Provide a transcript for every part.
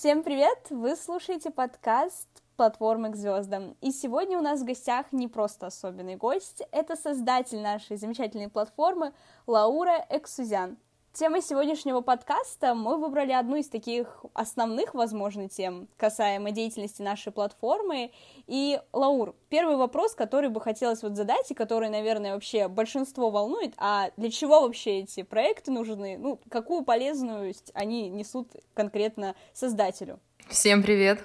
Всем привет! Вы слушаете подкаст «Платформы к звездам». И сегодня у нас в гостях не просто особенный гость, это создатель нашей замечательной платформы Лаура Эксузян. Тема сегодняшнего подкаста мы выбрали одну из таких основных, возможно, тем, касаемо деятельности нашей платформы. И, Лаур, первый вопрос, который бы хотелось вот задать, и который, наверное, вообще большинство волнует, а для чего вообще эти проекты нужны? Ну, какую полезность они несут конкретно создателю? Всем привет!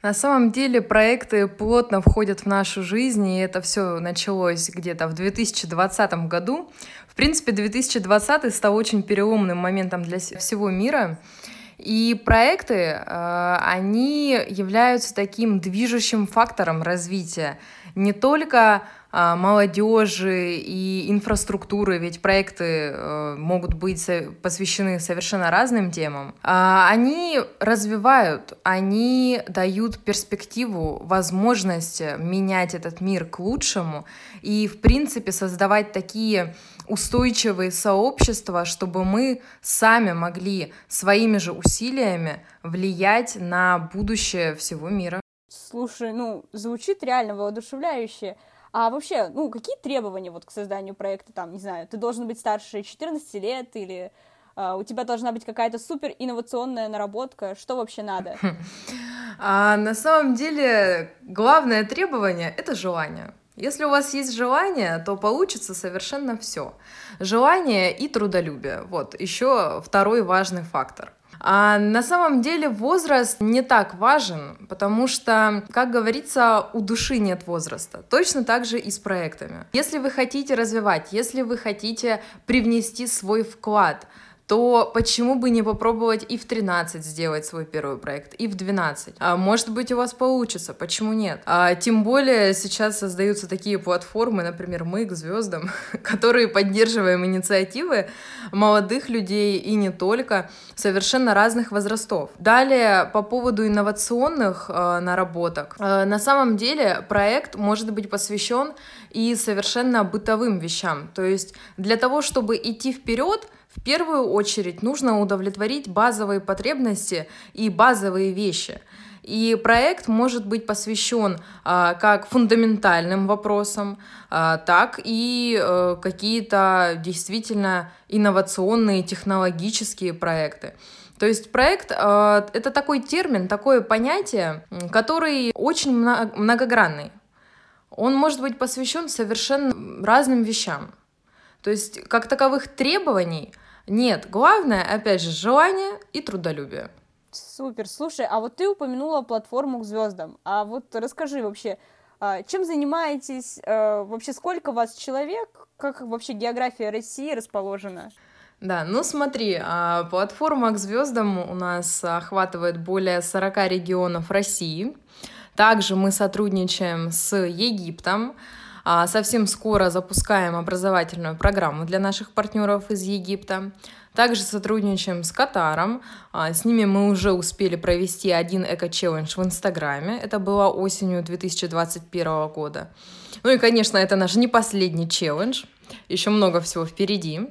На самом деле проекты плотно входят в нашу жизнь, и это все началось где-то в 2020 году. В принципе, 2020 стал очень переломным моментом для всего мира. И проекты, э, они являются таким движущим фактором развития не только молодежи и инфраструктуры, ведь проекты э, могут быть посвящены совершенно разным темам, а, они развивают, они дают перспективу, возможность менять этот мир к лучшему и, в принципе, создавать такие устойчивые сообщества, чтобы мы сами могли своими же усилиями влиять на будущее всего мира. Слушай, ну, звучит реально воодушевляюще. А вообще, ну, какие требования вот к созданию проекта, там, не знаю, ты должен быть старше 14 лет или а, у тебя должна быть какая-то супер инновационная наработка, что вообще надо? А, на самом деле, главное требование — это желание. Если у вас есть желание, то получится совершенно все. Желание и трудолюбие. Вот еще второй важный фактор. А на самом деле возраст не так важен, потому что, как говорится, у души нет возраста. Точно так же и с проектами. Если вы хотите развивать, если вы хотите привнести свой вклад, то почему бы не попробовать и в 13 сделать свой первый проект, и в 12? А, может быть, у вас получится, почему нет? А, тем более сейчас создаются такие платформы, например, мы к звездам, которые поддерживаем инициативы молодых людей и не только, совершенно разных возрастов. Далее, по поводу инновационных э, наработок. Э, на самом деле проект может быть посвящен и совершенно бытовым вещам. То есть для того, чтобы идти вперед, в первую очередь нужно удовлетворить базовые потребности и базовые вещи. И проект может быть посвящен а, как фундаментальным вопросам, а, так и а, какие-то действительно инновационные технологические проекты. То есть проект э, это такой термин, такое понятие, который очень многогранный. Он может быть посвящен совершенно разным вещам. То есть как таковых требований нет. Главное, опять же, желание и трудолюбие. Супер. Слушай, а вот ты упомянула платформу к звездам. А вот расскажи вообще, а, чем занимаетесь? А, вообще, сколько вас человек? Как вообще география России расположена? Да, ну смотри, а, платформа к звездам у нас охватывает более 40 регионов России. Также мы сотрудничаем с Египтом, совсем скоро запускаем образовательную программу для наших партнеров из Египта. Также сотрудничаем с Катаром. А, с ними мы уже успели провести один эко-челлендж в Инстаграме. Это было осенью 2021 года. Ну и, конечно, это наш не последний челлендж. Еще много всего впереди.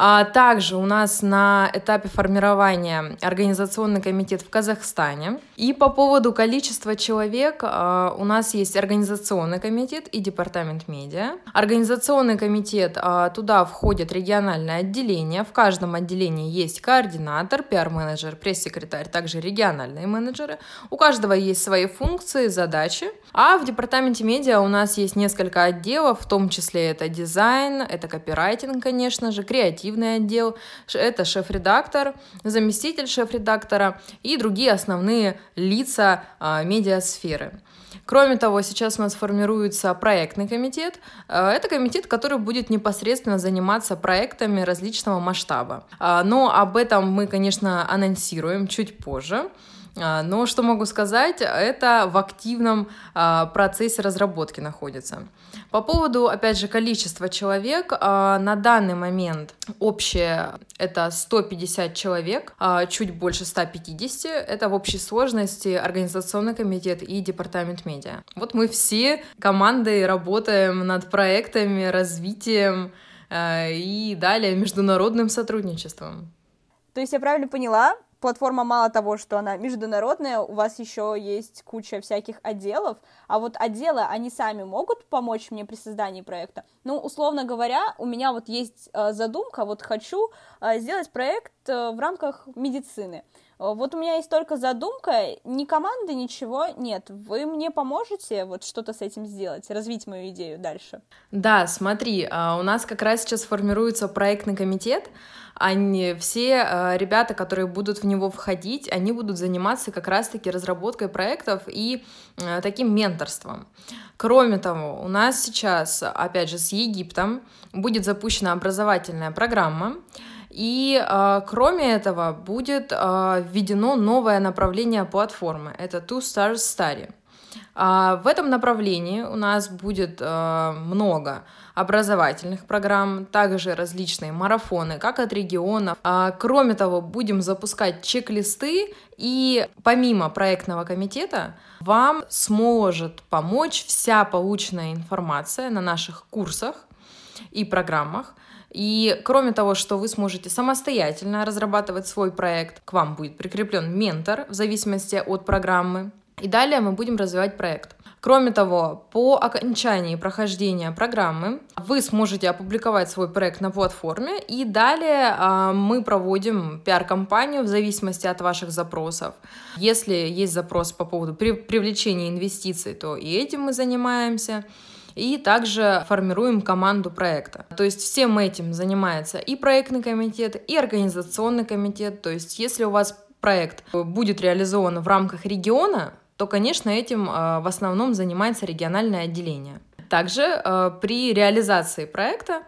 А также у нас на этапе формирования организационный комитет в Казахстане. И по поводу количества человек а, у нас есть организационный комитет и департамент медиа. Организационный комитет, а, туда входит региональное отделение. В каждом отделении есть координатор, пиар-менеджер, пресс-секретарь, также региональные менеджеры. У каждого есть свои функции, задачи. А в департаменте медиа у нас есть несколько отделов, в том числе это дизайн, это копирайтинг, конечно же, креатив креативный отдел, это шеф-редактор, заместитель шеф-редактора и другие основные лица а, медиасферы. Кроме того, сейчас у нас формируется проектный комитет. А, это комитет, который будет непосредственно заниматься проектами различного масштаба. А, но об этом мы, конечно, анонсируем чуть позже. А, но что могу сказать, это в активном а, процессе разработки находится. По поводу, опять же, количества человек, а, на данный момент общее это 150 человек, чуть больше 150, это в общей сложности организационный комитет и департамент медиа. Вот мы все командой работаем над проектами, развитием и далее международным сотрудничеством. То есть я правильно поняла, платформа мало того, что она международная, у вас еще есть куча всяких отделов, а вот отделы, они сами могут помочь мне при создании проекта. Ну, условно говоря, у меня вот есть э, задумка, вот хочу э, сделать проект э, в рамках медицины. Вот у меня есть только задумка, ни команды, ничего нет. Вы мне поможете вот что-то с этим сделать, развить мою идею дальше? Да, смотри, у нас как раз сейчас формируется проектный комитет, они, все э, ребята, которые будут в него входить, они будут заниматься как раз-таки разработкой проектов и э, таким менторством. Кроме того, у нас сейчас, опять же, с Египтом будет запущена образовательная программа, и э, кроме этого будет э, введено новое направление платформы. Это Two Stars Study. Э, в этом направлении у нас будет э, много образовательных программ, также различные марафоны, как от регионов. А, кроме того, будем запускать чек-листы, и помимо проектного комитета вам сможет помочь вся полученная информация на наших курсах и программах, и кроме того, что вы сможете самостоятельно разрабатывать свой проект, к вам будет прикреплен ментор в зависимости от программы. И далее мы будем развивать проект. Кроме того, по окончании прохождения программы вы сможете опубликовать свой проект на платформе, и далее э, мы проводим пиар-компанию в зависимости от ваших запросов. Если есть запрос по поводу при привлечения инвестиций, то и этим мы занимаемся и также формируем команду проекта. То есть всем этим занимается и проектный комитет, и организационный комитет. То есть если у вас проект будет реализован в рамках региона, то, конечно, этим э, в основном занимается региональное отделение. Также э, при реализации проекта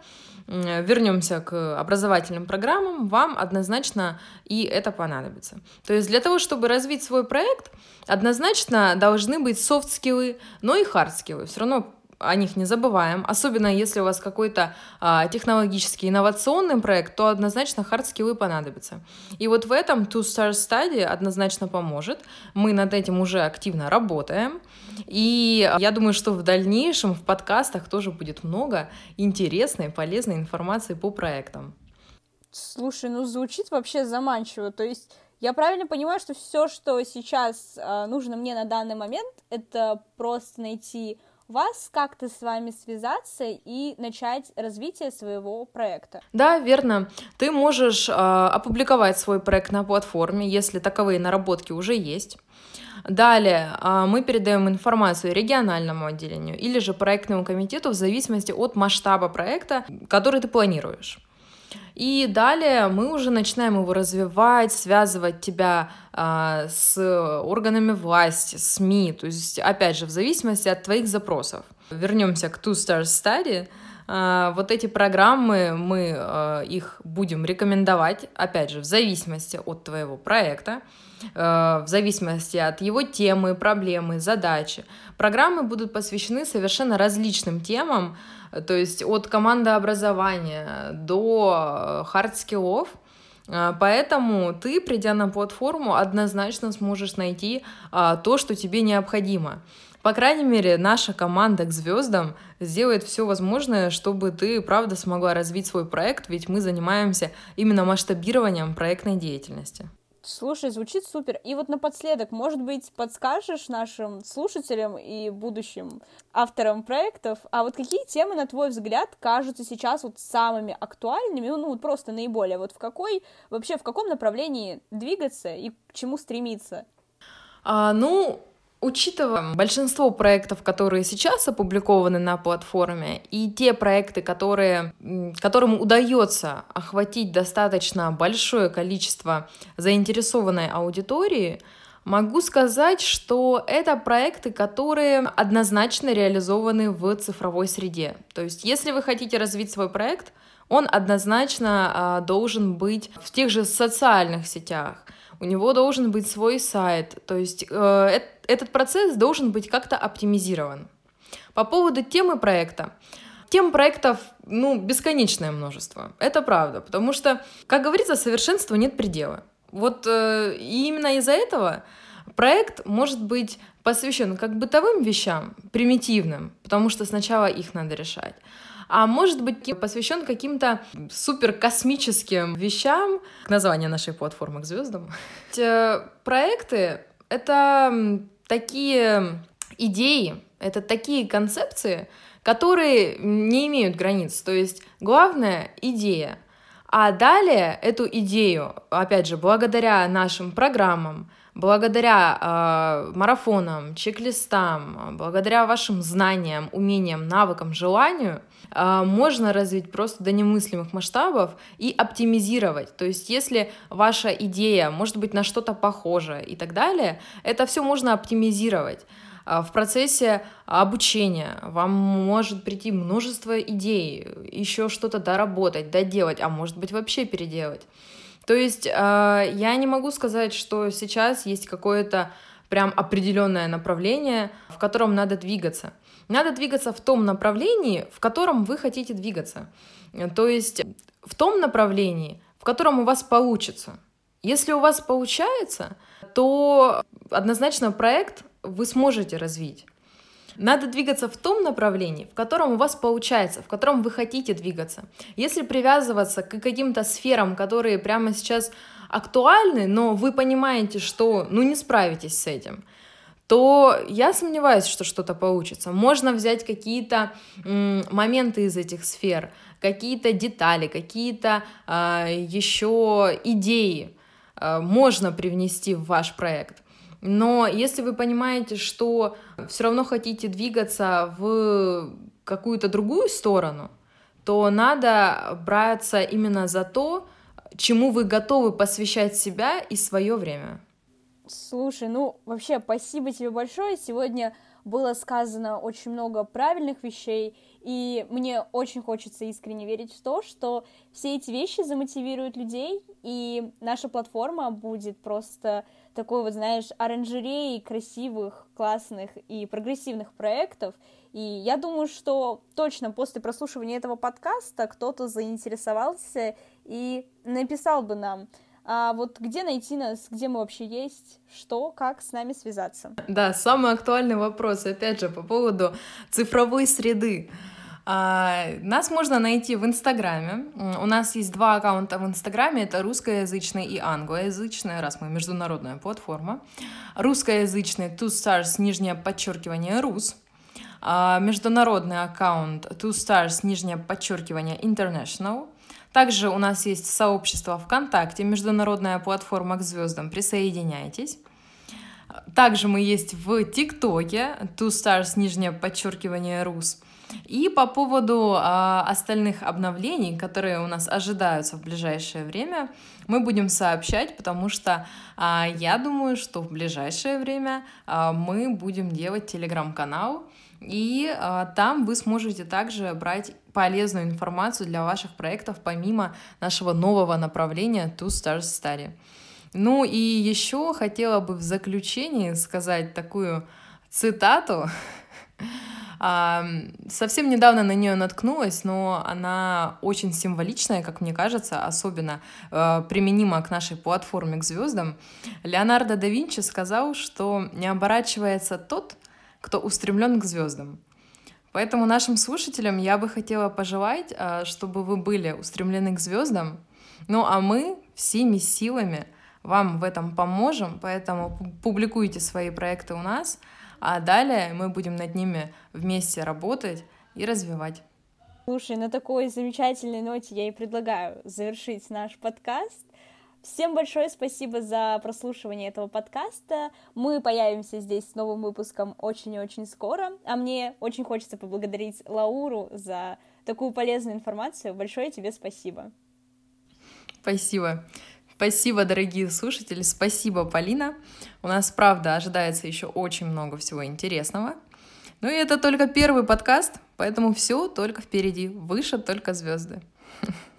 вернемся к образовательным программам, вам однозначно и это понадобится. То есть для того, чтобы развить свой проект, однозначно должны быть софт-скиллы, но и хард-скиллы. Все равно о них не забываем. Особенно если у вас какой-то а, технологический инновационный проект, то однозначно хардскиллы понадобятся. И вот в этом To Stars Study однозначно поможет. Мы над этим уже активно работаем. И я думаю, что в дальнейшем в подкастах тоже будет много интересной, полезной информации по проектам. Слушай, ну звучит вообще заманчиво. То есть я правильно понимаю, что все, что сейчас э, нужно мне на данный момент, это просто найти вас как-то с вами связаться и начать развитие своего проекта. Да, верно. Ты можешь э, опубликовать свой проект на платформе, если таковые наработки уже есть. Далее э, мы передаем информацию региональному отделению или же проектному комитету в зависимости от масштаба проекта, который ты планируешь. И далее мы уже начинаем его развивать, связывать тебя а, с органами власти, СМИ, то есть, опять же, в зависимости от твоих запросов. Вернемся к Two Stars Study. А, вот эти программы мы а, их будем рекомендовать, опять же, в зависимости от твоего проекта, а, в зависимости от его темы, проблемы, задачи. Программы будут посвящены совершенно различным темам, то есть от командообразования до хард-скиллов. Поэтому ты, придя на платформу, однозначно сможешь найти то, что тебе необходимо. По крайней мере, наша команда к звездам сделает все возможное, чтобы ты, правда, смогла развить свой проект, ведь мы занимаемся именно масштабированием проектной деятельности. Слушай, звучит супер. И вот напоследок, может быть, подскажешь нашим слушателям и будущим авторам проектов, а вот какие темы, на твой взгляд, кажутся сейчас вот самыми актуальными, ну, вот просто наиболее, вот в какой, вообще в каком направлении двигаться и к чему стремиться? А, ну, Учитывая большинство проектов, которые сейчас опубликованы на платформе, и те проекты, которые, которым удается охватить достаточно большое количество заинтересованной аудитории, могу сказать, что это проекты, которые однозначно реализованы в цифровой среде. То есть, если вы хотите развить свой проект, он однозначно а, должен быть в тех же социальных сетях, у него должен быть свой сайт, то есть э, этот процесс должен быть как-то оптимизирован. По поводу темы проекта. Тем проектов, ну, бесконечное множество. Это правда, потому что, как говорится, совершенству нет предела. Вот э, именно из-за этого проект может быть посвящен как бытовым вещам, примитивным, потому что сначала их надо решать, а может быть посвящен каким-то супер космическим вещам, название нашей платформы к звездам. Э, проекты — это такие идеи, это такие концепции, которые не имеют границ. То есть главная идея. А далее эту идею, опять же, благодаря нашим программам, благодаря э, марафонам, чек-листам, благодаря вашим знаниям, умениям, навыкам, желанию, э, можно развить просто до немыслимых масштабов и оптимизировать. То есть, если ваша идея может быть на что-то похожа и так далее, это все можно оптимизировать. А, в процессе обучения вам может прийти множество идей, еще что-то доработать, доделать, а может быть вообще переделать. То есть а, я не могу сказать, что сейчас есть какое-то прям определенное направление, в котором надо двигаться. Надо двигаться в том направлении, в котором вы хотите двигаться. То есть в том направлении, в котором у вас получится. Если у вас получается, то однозначно проект вы сможете развить. Надо двигаться в том направлении, в котором у вас получается, в котором вы хотите двигаться. Если привязываться к каким-то сферам, которые прямо сейчас актуальны, но вы понимаете, что ну не справитесь с этим, то я сомневаюсь, что что-то получится. Можно взять какие-то моменты из этих сфер, какие-то детали, какие-то э, еще идеи э, можно привнести в ваш проект. Но если вы понимаете, что все равно хотите двигаться в какую-то другую сторону, то надо браться именно за то, чему вы готовы посвящать себя и свое время. Слушай, ну вообще спасибо тебе большое. Сегодня было сказано очень много правильных вещей, и мне очень хочется искренне верить в то, что все эти вещи замотивируют людей, и наша платформа будет просто такой вот, знаешь, оранжереей красивых, классных и прогрессивных проектов. И я думаю, что точно после прослушивания этого подкаста кто-то заинтересовался и написал бы нам, а вот где найти нас, где мы вообще есть, что, как с нами связаться? Да, самый актуальный вопрос, опять же, по поводу цифровой среды. А, нас можно найти в Инстаграме. У нас есть два аккаунта в Инстаграме. Это русскоязычный и англоязычный, раз мы международная платформа. Русскоязычный Two Stars, нижнее подчеркивание, Рус. А, международный аккаунт Two Stars, нижнее подчеркивание, International. Также у нас есть сообщество ВКонтакте, международная платформа к звездам. Присоединяйтесь. Также мы есть в ТикТоке, Two Stars, нижнее подчеркивание, Рус. И по поводу а, остальных обновлений, которые у нас ожидаются в ближайшее время, мы будем сообщать, потому что а, я думаю, что в ближайшее время а, мы будем делать телеграм-канал, и а, там вы сможете также брать полезную информацию для ваших проектов помимо нашего нового направления Two Stars Study. Ну и еще хотела бы в заключении сказать такую цитату. Совсем недавно на нее наткнулась, но она очень символичная, как мне кажется, особенно э, применима к нашей платформе к звездам. Леонардо да Винчи сказал, что не оборачивается тот, кто устремлен к звездам. Поэтому нашим слушателям я бы хотела пожелать, э, чтобы вы были устремлены к звездам, ну а мы всеми силами вам в этом поможем, поэтому публикуйте свои проекты у нас — а далее мы будем над ними вместе работать и развивать. Слушай, на такой замечательной ноте я и предлагаю завершить наш подкаст. Всем большое спасибо за прослушивание этого подкаста. Мы появимся здесь с новым выпуском очень и очень скоро. А мне очень хочется поблагодарить Лауру за такую полезную информацию. Большое тебе спасибо. Спасибо. Спасибо, дорогие слушатели, спасибо, Полина. У нас, правда, ожидается еще очень много всего интересного. Ну и это только первый подкаст, поэтому все только впереди. Выше только звезды.